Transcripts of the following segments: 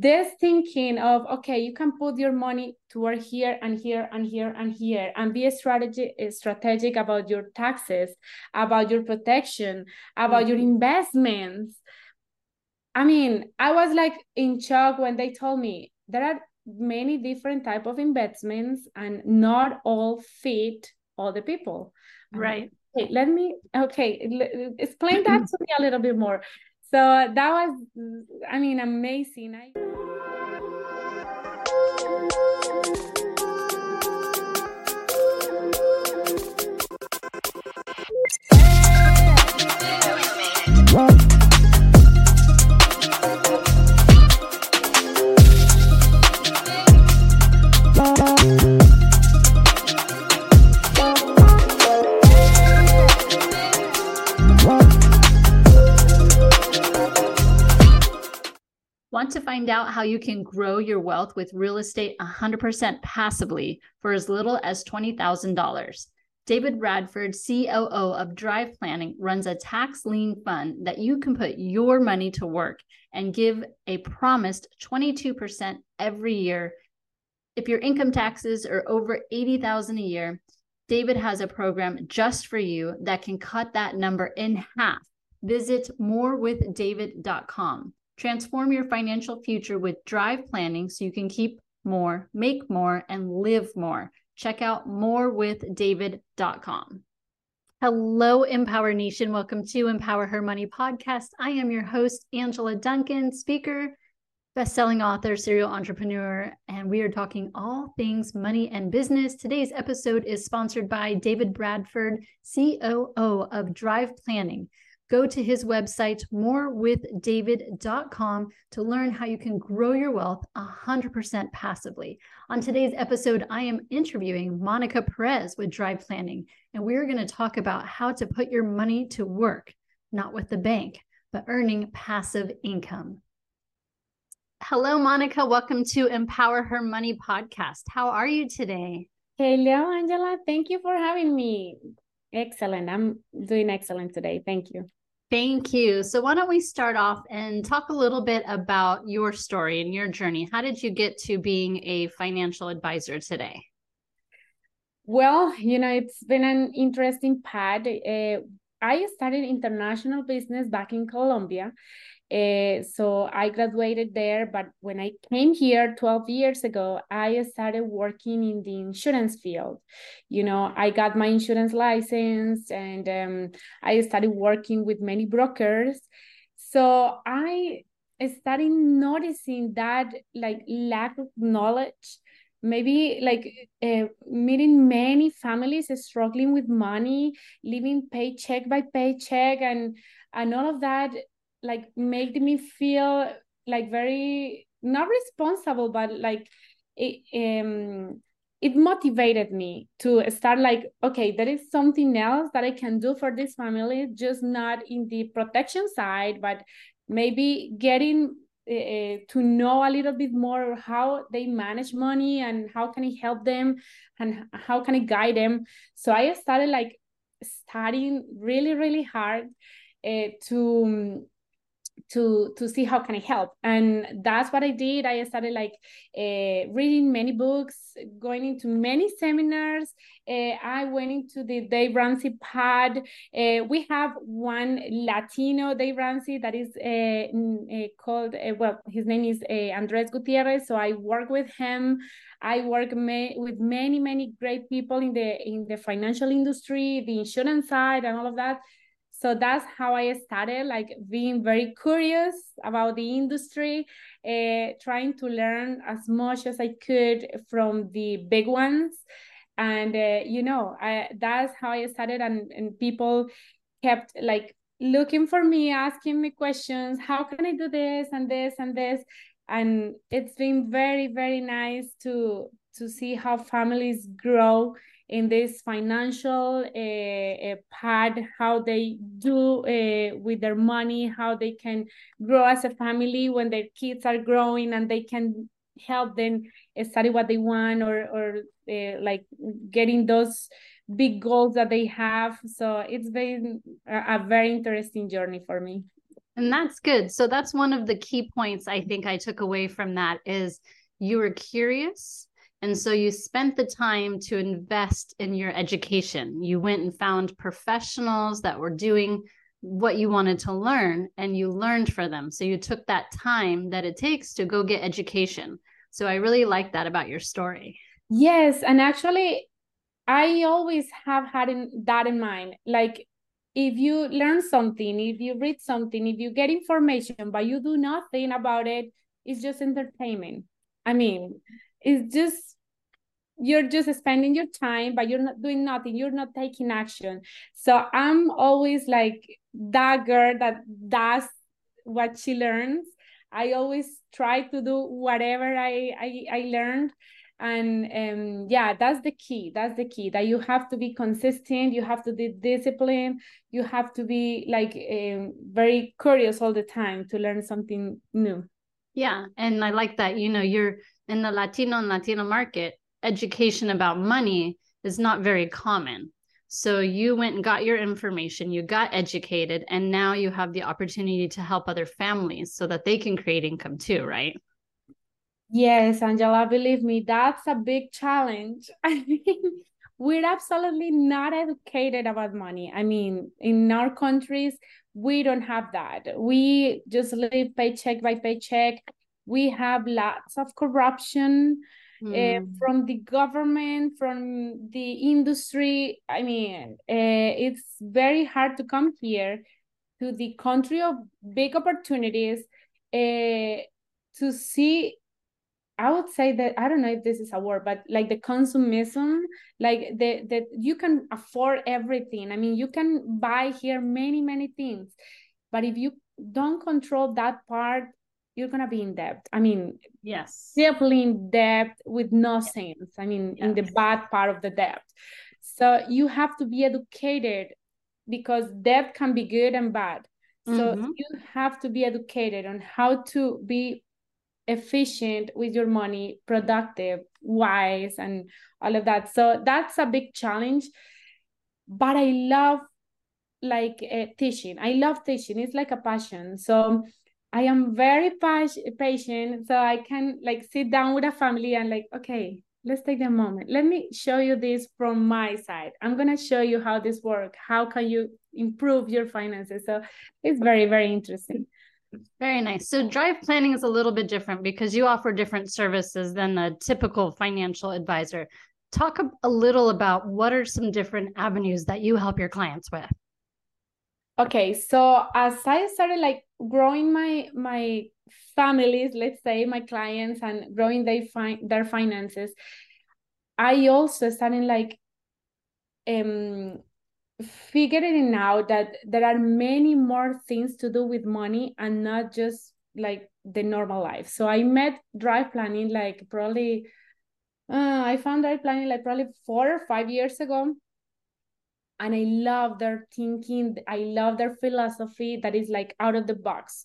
this thinking of okay you can put your money toward here and here and here and here and be a strategy strategic about your taxes about your protection about mm-hmm. your investments. I mean i was like in shock when they told me there are many different type of investments and not all fit all the people. Right. Okay, let me okay explain that to me a little bit more so that was i mean amazing. I... find out how you can grow your wealth with real estate 100% passively for as little as $20,000? David Bradford, COO of Drive Planning, runs a tax lien fund that you can put your money to work and give a promised 22% every year. If your income taxes are over 80,000 a year, David has a program just for you that can cut that number in half. Visit morewithdavid.com. Transform your financial future with Drive Planning so you can keep more, make more, and live more. Check out morewithdavid.com. Hello, Empower Nation. Welcome to Empower Her Money podcast. I am your host, Angela Duncan, speaker, best-selling author, serial entrepreneur, and we are talking all things money and business. Today's episode is sponsored by David Bradford, COO of Drive Planning. Go to his website, morewithdavid.com, to learn how you can grow your wealth 100% passively. On today's episode, I am interviewing Monica Perez with Drive Planning, and we're going to talk about how to put your money to work, not with the bank, but earning passive income. Hello, Monica. Welcome to Empower Her Money podcast. How are you today? Hello, Angela. Thank you for having me. Excellent. I'm doing excellent today. Thank you. Thank you. So, why don't we start off and talk a little bit about your story and your journey? How did you get to being a financial advisor today? Well, you know, it's been an interesting path. Uh, I started international business back in Colombia uh, so I graduated there, but when I came here 12 years ago, I started working in the insurance field. You know, I got my insurance license and um, I started working with many brokers. So I started noticing that like lack of knowledge maybe like uh, meeting many families struggling with money living paycheck by paycheck and and all of that like made me feel like very not responsible but like it um it motivated me to start like okay there is something else that i can do for this family just not in the protection side but maybe getting uh, to know a little bit more how they manage money and how can I help them and how can I guide them. So I started like studying really really hard uh, to to to see how can i help. And that's what i did. I started like uh, reading many books going into many seminars. Uh, i went into the dave ramsey pod. Uh, we have one latino dave ramsey that is called well his name is andres gutierrez. So i work with him. I work ma- with many many great people in the in the financial industry the insurance side and all of that so that's how i started like being very curious about the industry uh, trying to learn as much as i could from the big ones. And uh, you know I, that's how i started and, and people kept like looking for me asking me questions how can i do this and this and this? And it's been very very nice to to see how families grow in this financial uh, part, how they do uh, with their money, how they can grow as a family when their kids are growing and they can help them study what they want or or uh, like getting those big goals that they have. So it's been a, a very interesting journey for me. And that's good. So that's one of the key points I think I took away from that is you were curious and so you spent the time to invest in your education. You went and found professionals that were doing what you wanted to learn and you learned for them. So you took that time that it takes to go get education. So I really like that about your story. Yes. And actually, I always have had in, that in mind. Like, if you learn something, if you read something, if you get information, but you do nothing about it, it's just entertainment. I mean, it's just you're just spending your time but you're not doing nothing. You're not taking action. So i'm always like that girl that does what she learns. I always try to do whatever i i, I learned. And um yeah that's the key. That's the key that you have to be consistent. You have to be disciplined. You have to be like um, very curious all the time to learn something new. Yeah and i like that you know you're in the latino and latino market education about money is not very common. So you went and got your information, you got educated, and now you have the opportunity to help other families so that they can create income too, right? Yes, Angela, believe me, that's a big challenge. We're absolutely not educated about money. I mean, in our countries, we don't have that. We just live paycheck by paycheck. We have lots of corruption mm. uh, from the government, from the industry. I mean, uh, it's very hard to come here to the country of big opportunities uh, to see I would say that I don't know if this is a word, but like the consumism, like the that you can afford everything. I mean, you can buy here many many things, but if you don't control that part, you're gonna be in debt. I mean, yes, deeply in debt with no yes. sense. I mean, yes. in the bad part of the debt. So you have to be educated because debt can be good and bad. So mm-hmm. you have to be educated on how to be efficient with your money, productive, wise, and all of that. So that's a big challenge. But I love like uh, teaching. I love teaching. It's like a passion. So I am very patient, so I can like sit down with a family and like, okay, let's take a moment. Let me show you this from my side. I'm gonna show you how this works. How can you improve your finances? So it's very, very interesting. Very nice. So drive planning is a little bit different because you offer different services than the typical financial advisor. Talk a little about what are some different avenues that you help your clients with. Okay, so as I started like growing my my families let's say my clients and growing their fi- their finances i also started like um figuring out that there are many more things to do with money and not just like the normal life. So i met drive planning like probably uh, i found drive planning like probably four or five years ago and i love their thinking i love their philosophy that is like out of the box.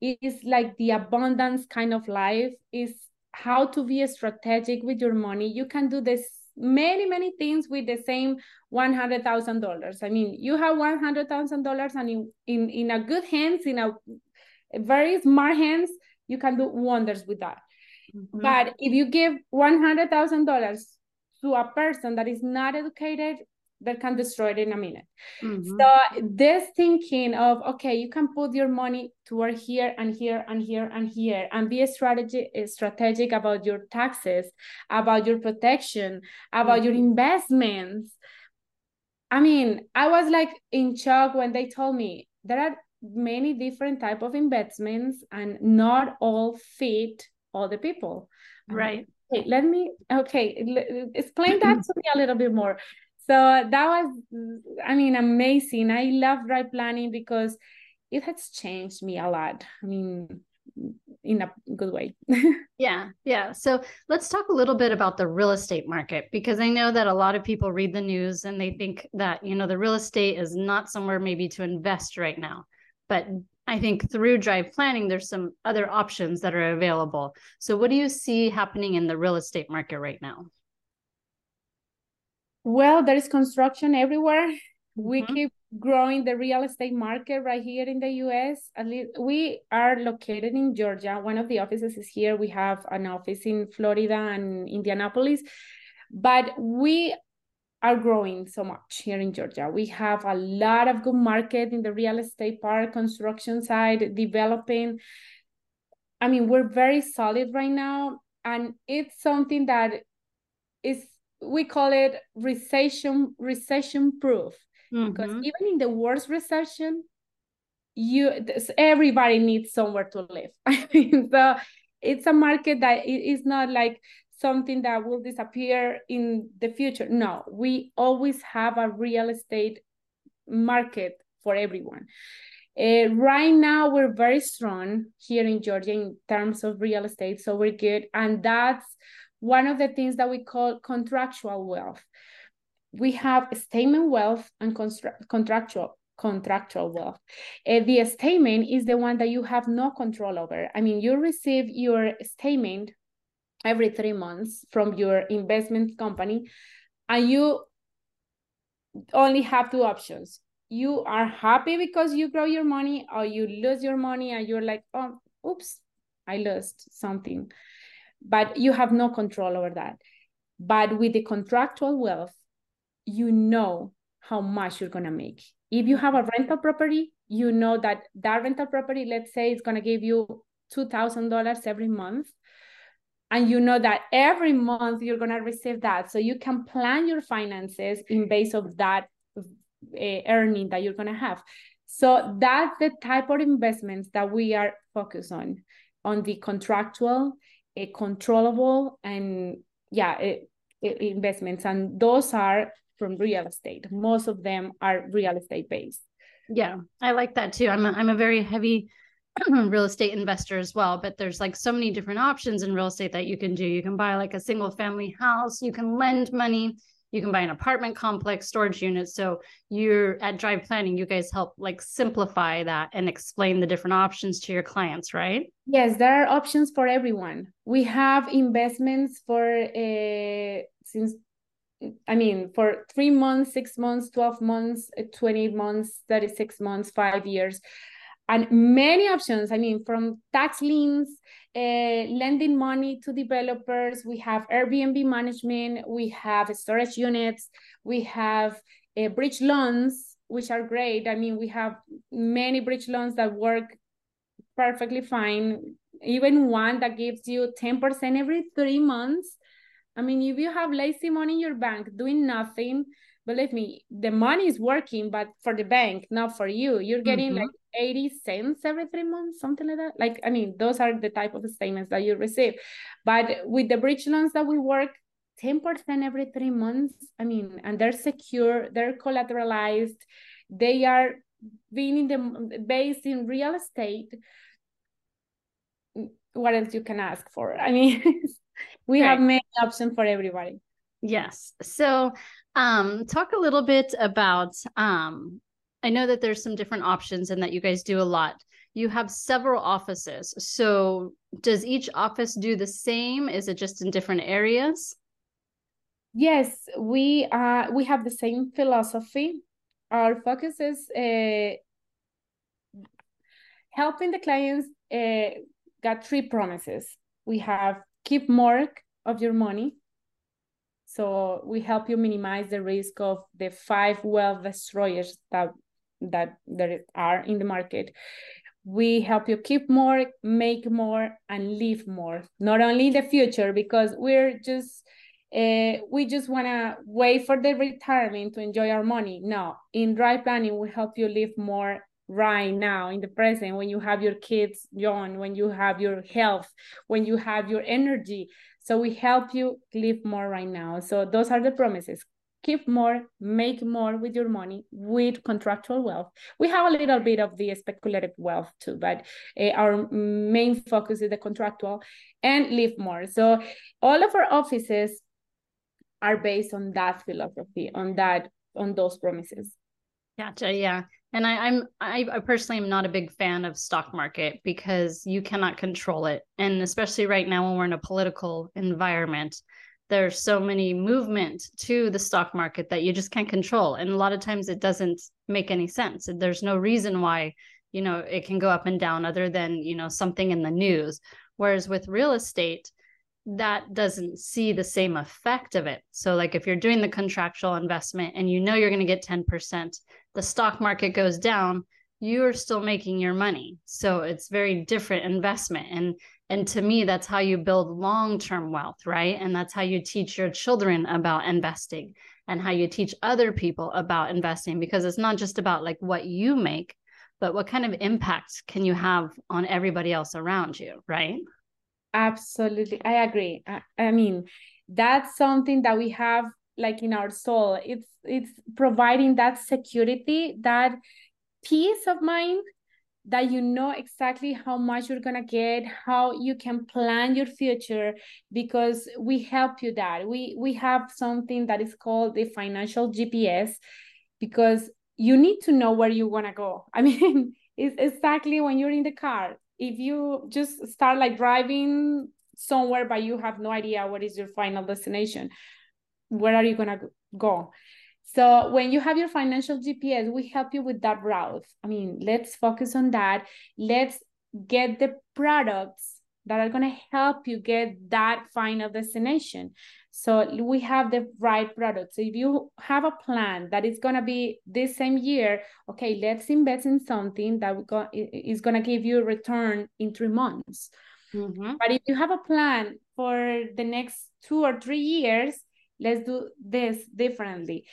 It's like the abundance kind of life is how to be strategic with your money. You can do this many many things with the same $100000 i mean you have $100000 and in, in in a good hands in a very smart hands you can do wonders with that. Mm-hmm. but if you give $100000 to a person that is not educated that can destroy it in a minute. Mm-hmm. So this thinking of okay, you can put your money toward here and here and here and here, and be a strategy strategic about your taxes, about your protection, about mm-hmm. your investments. I mean, I was like in shock when they told me there are many different type of investments and not all fit all the people. Right. Okay, let me okay explain that to me a little bit more so that was i mean amazing. I love drive planning because it has changed me a lot. I mean in a good way. Yeah yeah. So let's talk a little bit about the real estate market because i know that a lot of people read the news and they think that you know the real estate is not somewhere maybe to invest right now. But i think through drive planning there's some other options that are available. So what do you see happening in the real estate market right now well, there is construction everywhere. Mm-hmm. We keep growing the real estate market right here in the US. At least we are located in Georgia. One of the offices is here. We have an office in Florida and Indianapolis, but we are growing so much here in Georgia. We have a lot of good market in the real estate part, construction side, developing. I mean, we're very solid right now, and it's something that is we call it recession recession proof. Mm-hmm. because even in the worst recession you everybody needs somewhere to live. I mean so it's a market that is not like something that will disappear in the future. No we always have a real estate market for everyone. Uh, right now we're very strong here in georgia in terms of real estate so we're good. And that's one of the things that we call contractual wealth. We have statement wealth and contractual contractual wealth. Uh, the statement is the one that you have no control over. I mean, you receive your statement every three months from your investment company, and you only have two options. You are happy because you grow your money, or you lose your money and you're like, oh, oops, I lost something but you have no control over that. But with the contractual wealth, you know how much you're going to make. If you have a rental property, you know that that rental property, let's say, is going to give you $2,000 every month. And you know that every month you're going to receive that. So you can plan your finances in base of that uh, earning that you're going to have. So that's the type of investments that we are focused on, on the contractual Eh, controllable and yeah it, it investments. And those are from real estate. Most of them are real estate based. Yeah i like that too. I'm a, I'm a very heavy real estate investor as well but there's like so many different options in real estate that you can do. You can buy like a single family house. You can lend money you can buy an apartment complex storage unit so you're at drive planning you guys help like simplify that and explain the different options to your clients right? Yes there are options for everyone. We have investments for uh, since I mean, for three months, six months, 12 months, uh, 20 months, 36 months, five years, and many options. I mean, from tax liens, uh, lending money to developers. We have Airbnb management. We have storage units. We have uh, bridge loans, which are great. I mean, we have many bridge loans that work perfectly fine. Even one that gives you 10% every three months. I mean, if you have lazy money in your bank doing nothing, believe me, the money is working, but for the bank, not for you. You're getting mm-hmm. like 80 cents every three months, something like that. Like, I mean, those are the type of statements that you receive. But with the bridge loans that we work, 10% every three months, I mean, and they're secure, they're collateralized, they are being in the based in real estate. What else you can ask for? I mean, we right. have many options for everybody. Yes. So um talk a little bit about um I know that there's some different options and that you guys do a lot. You have several offices. So does each office do the same? Is it just in different areas? Yes, we uh we have the same philosophy. Our focus is uh, helping the clients uh, got three promises. We have keep more of your money. So we help you minimize the risk of the five wealth destroyers that that there are in the market. We help you keep more make more and live more. Not only in the future because we're just uh, we just want to wait for the retirement to enjoy our money. No in Drive Planning we help you live more right now in the present when you have your kids young when you have your health when you have your energy. So we help you live more right now. So those are the promises keep more, make more with your money with contractual wealth. We have a little bit of the speculative wealth too, but uh, our main focus is the contractual and live more. So all of our offices are based on that philosophy, on that, on those promises. Gotcha. Yeah. And I, I'm I, I personally am not a big fan of stock market because you cannot control it. And especially right now when we're in a political environment, there's so many movement to the stock market that you just can't control. And a lot of times it doesn't make any sense. There's no reason why you know it can go up and down other than you know something in the news. Whereas with real estate that doesn't see the same effect of it. So like if you're doing the contractual investment and you know you're going to get 10% the stock market goes down you're still making your money. So it's very different investment. And and to me that's how you build long-term wealth right? And that's how you teach your children about investing and how you teach other people about investing because it's not just about like what you make but what kind of impact can you have on everybody else around you right? Absolutely. I agree. I, I mean that's something that we have like in our soul. It's it's providing that security that peace of mind that you know exactly how much you're going to get how you can plan your future because we help you that. We we have something that is called the financial gps because you need to know where you want to go. I mean it's exactly when you're in the car. If you just start like driving somewhere but you have no idea what is your final destination where are you going to go so when you have your financial GPS, we help you with that route. I mean, let's focus on that. Let's get the products that are going to help you get that final destination. So we have the right products. So if you have a plan that is going to be this same year, okay, let's invest in something that is going to give you a return in three months. Mm-hmm. But if you have a plan for the next two or three years, let's do this differently.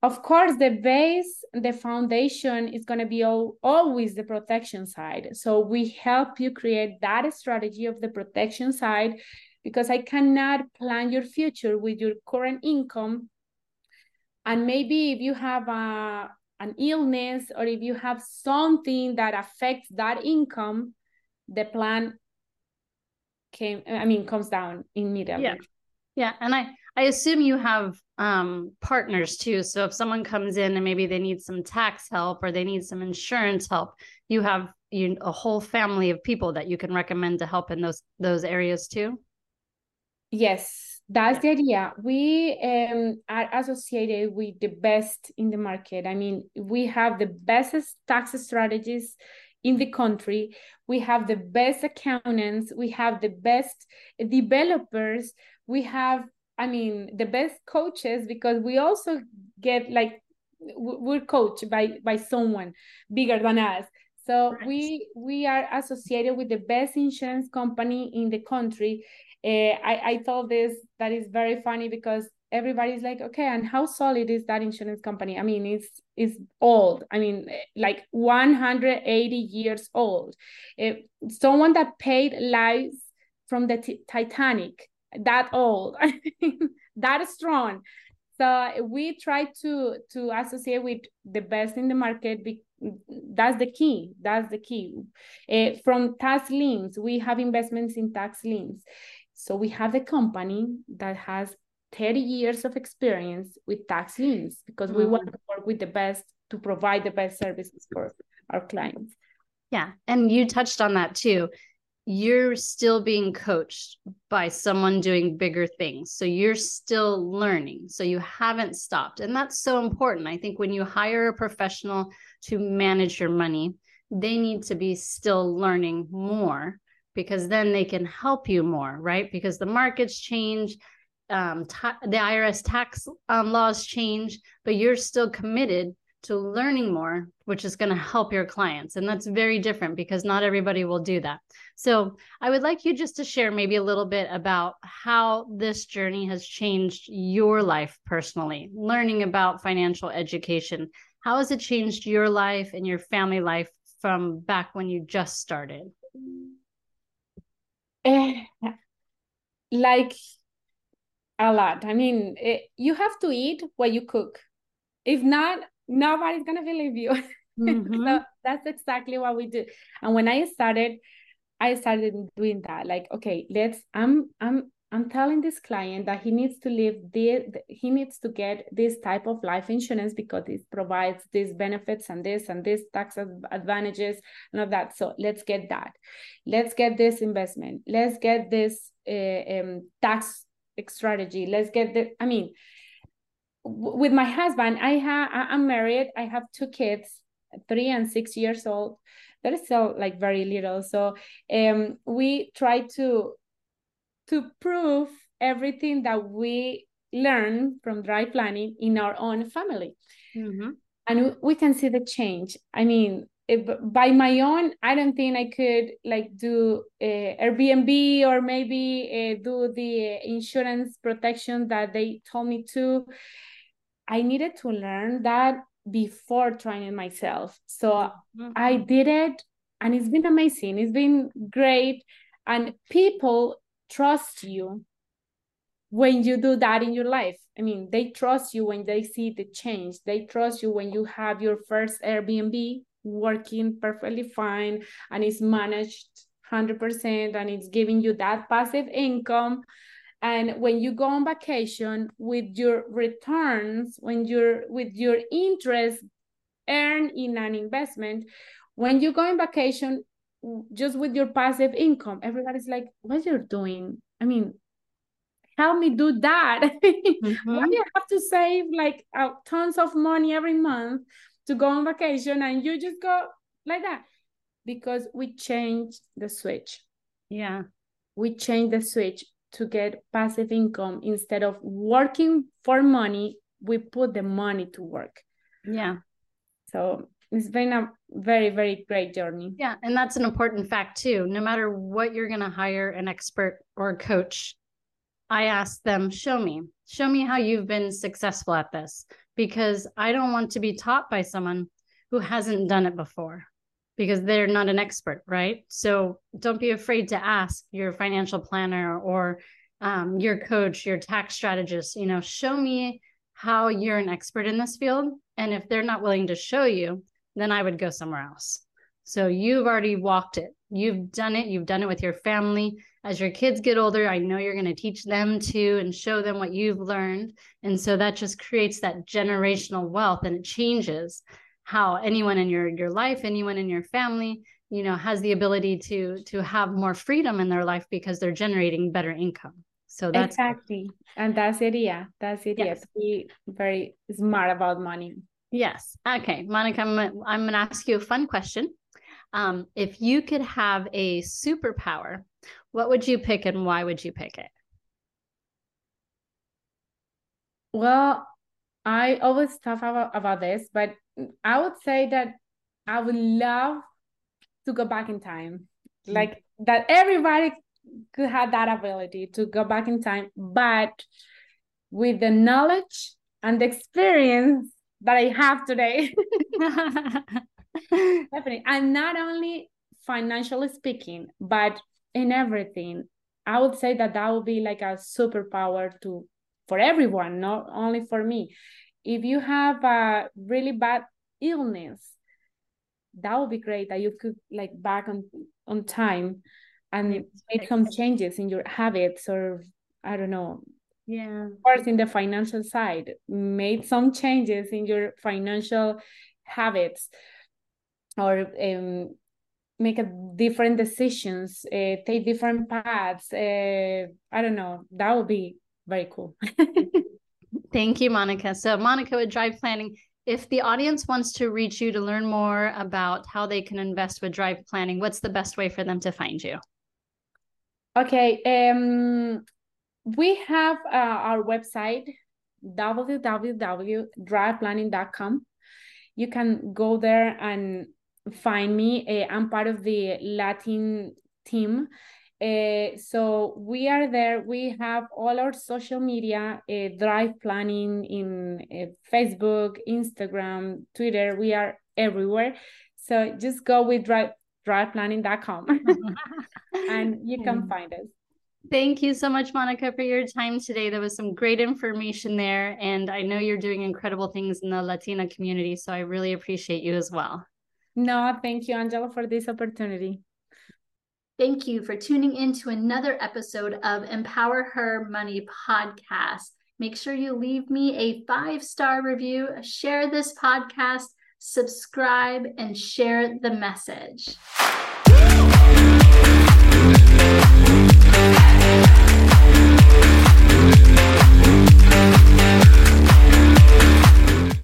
Of course the base the foundation is going to be all, always the protection side. So we help you create that strategy of the protection side because i cannot plan your future with your current income. And maybe if you have a, an illness or if you have something that affects that income the plan came i mean comes down immediately. Yeah. Yeah and i i assume you have um, partners too. So if someone comes in and maybe they need some tax help or they need some insurance help, you have you a whole family of people that you can recommend to help in those those areas too. Yes, that's the idea. We um, are associated with the best in the market. I mean, we have the best tax strategies in the country. We have the best accountants. We have the best developers. We have I mean, the best coaches because we also get like we're coached by by someone bigger than us. So right. we we are associated with the best insurance company in the country. Uh, I I thought this that is very funny because everybody's like, okay, and how solid is that insurance company? I mean, it's it's old. I mean, like 180 years old. If someone that paid lives from the t- Titanic that old. That strong. So we try to to associate with the best in the market be, that's the key that's the key. Uh, from tax liens we have investments in tax liens. So we have a company that has 30 years of experience with tax liens because we want to work with the best to provide the best services for our clients. Yeah and you touched on that too you're still being coached by someone doing bigger things. So you're still learning. So you haven't stopped. And that's so important. I think when you hire a professional to manage your money, they need to be still learning more because then they can help you more, right? Because the markets change, um, ta- the IRS tax um, laws change, but you're still committed to learning more, which is going to help your clients. And that's very different because not everybody will do that. So I would like you just to share maybe a little bit about how this journey has changed your life personally, learning about financial education. How has it changed your life and your family life from back when you just started? Uh, like a lot. I mean, it, eh, you have to eat what you cook. If not, nobody's gonna believe you. Mm-hmm. so that's exactly what we do. And when I started, I started doing that. Like, okay, let's. I'm I'm I'm telling this client that he needs to live the he needs to get this type of life insurance because it provides these benefits and this and this tax advantages and all that. So let's get that. Let's get this investment. Let's get this uh, um, tax strategy. Let's get the, I mean, with my husband, I have, I'm married, I have two kids, three and six years old. That is still like very little. So um, we try to, to prove everything that we learn from Drive Planning in our own family. Mm-hmm. And we can see the change. I mean, if, by my own, I don't think I could like do uh, Airbnb or maybe uh, do the insurance protection that they told me to. I needed to learn that before trying it myself. So mm-hmm. I did it and it's been amazing. It's been great. And people trust you when you do that in your life. I mean, they trust you when they see the change. They trust you when you have your first Airbnb working perfectly fine and it's managed 100% and it's giving you that passive income. And when you go on vacation with your returns, when you're with your interest earned in an investment, when you go on vacation just with your passive income, everybody's like, what you're doing? I mean, help me do that. Mm-hmm. Why do you have to save like uh, tons of money every month to go on vacation and you just go like that? Because we changed the switch. Yeah. We changed the switch to get passive income instead of working for money. We put the money to work. Yeah. So it's been a very very great journey yeah and that's an important fact too no matter what you're going to hire an expert or a coach I ask them, show me, show me how you've been successful at this, because I don't want to be taught by someone who hasn't done it before because they're not an expert, right? So don't be afraid to ask your financial planner or um, your coach, your tax strategist, you know, show me how you're an expert in this field. And if they're not willing to show you, then I would go somewhere else. So you've already walked it. You've done it. You've done it with your family as your kids get older, I know you're going to teach them too and show them what you've learned. And so that just creates that generational wealth and it changes how anyone in your your life, anyone in your family, you know, has the ability to to have more freedom in their life because they're generating better income. So that's exactly. And that's it. Yeah. That's it. Yes. Be very smart about money. Yes. Okay. Monica, I'm, I'm going to ask you a fun question. Um, if you could have a superpower, what would you pick and why would you pick it? Well, I always talk about, about this, but I would say that I would love to go back in time. Mm-hmm. Like that everybody could have that ability to go back in time, but with the knowledge and the experience that I have today. Definitely. And not only financially speaking, but in everything. I would say that that would be like a superpower to for everyone, not only for me. If you have a really bad illness, that would be great that you could like back on on time and make some changes in your habits or I don't know. Yeah. Of course, in the financial side, made some changes in your financial habits or um, make a different decisions, uh, take different paths. Uh, I don't know. That would be very cool. Thank you, Monica. So, Monica with Drive Planning. If the audience wants to reach you to learn more about how they can invest with Drive Planning, what's the best way for them to find you? Okay. Um, we have uh, our website www.driveplanning.com. You can go there and find me. Uh, I'm part of the Latin team. Uh, so we are there. We have all our social media, uh, drive planning in uh, Facebook, Instagram, Twitter. We are everywhere. So just go with drive driveplanning.com and you can find us. Thank you so much, Monica, for your time today. There was some great information there, and I know you're doing incredible things in the Latina community. So I really appreciate you as well. No, thank you, Angela, for this opportunity. Thank you for tuning in to another episode of Empower Her Money podcast. Make sure you leave me a five star review, share this podcast, subscribe, and share the message.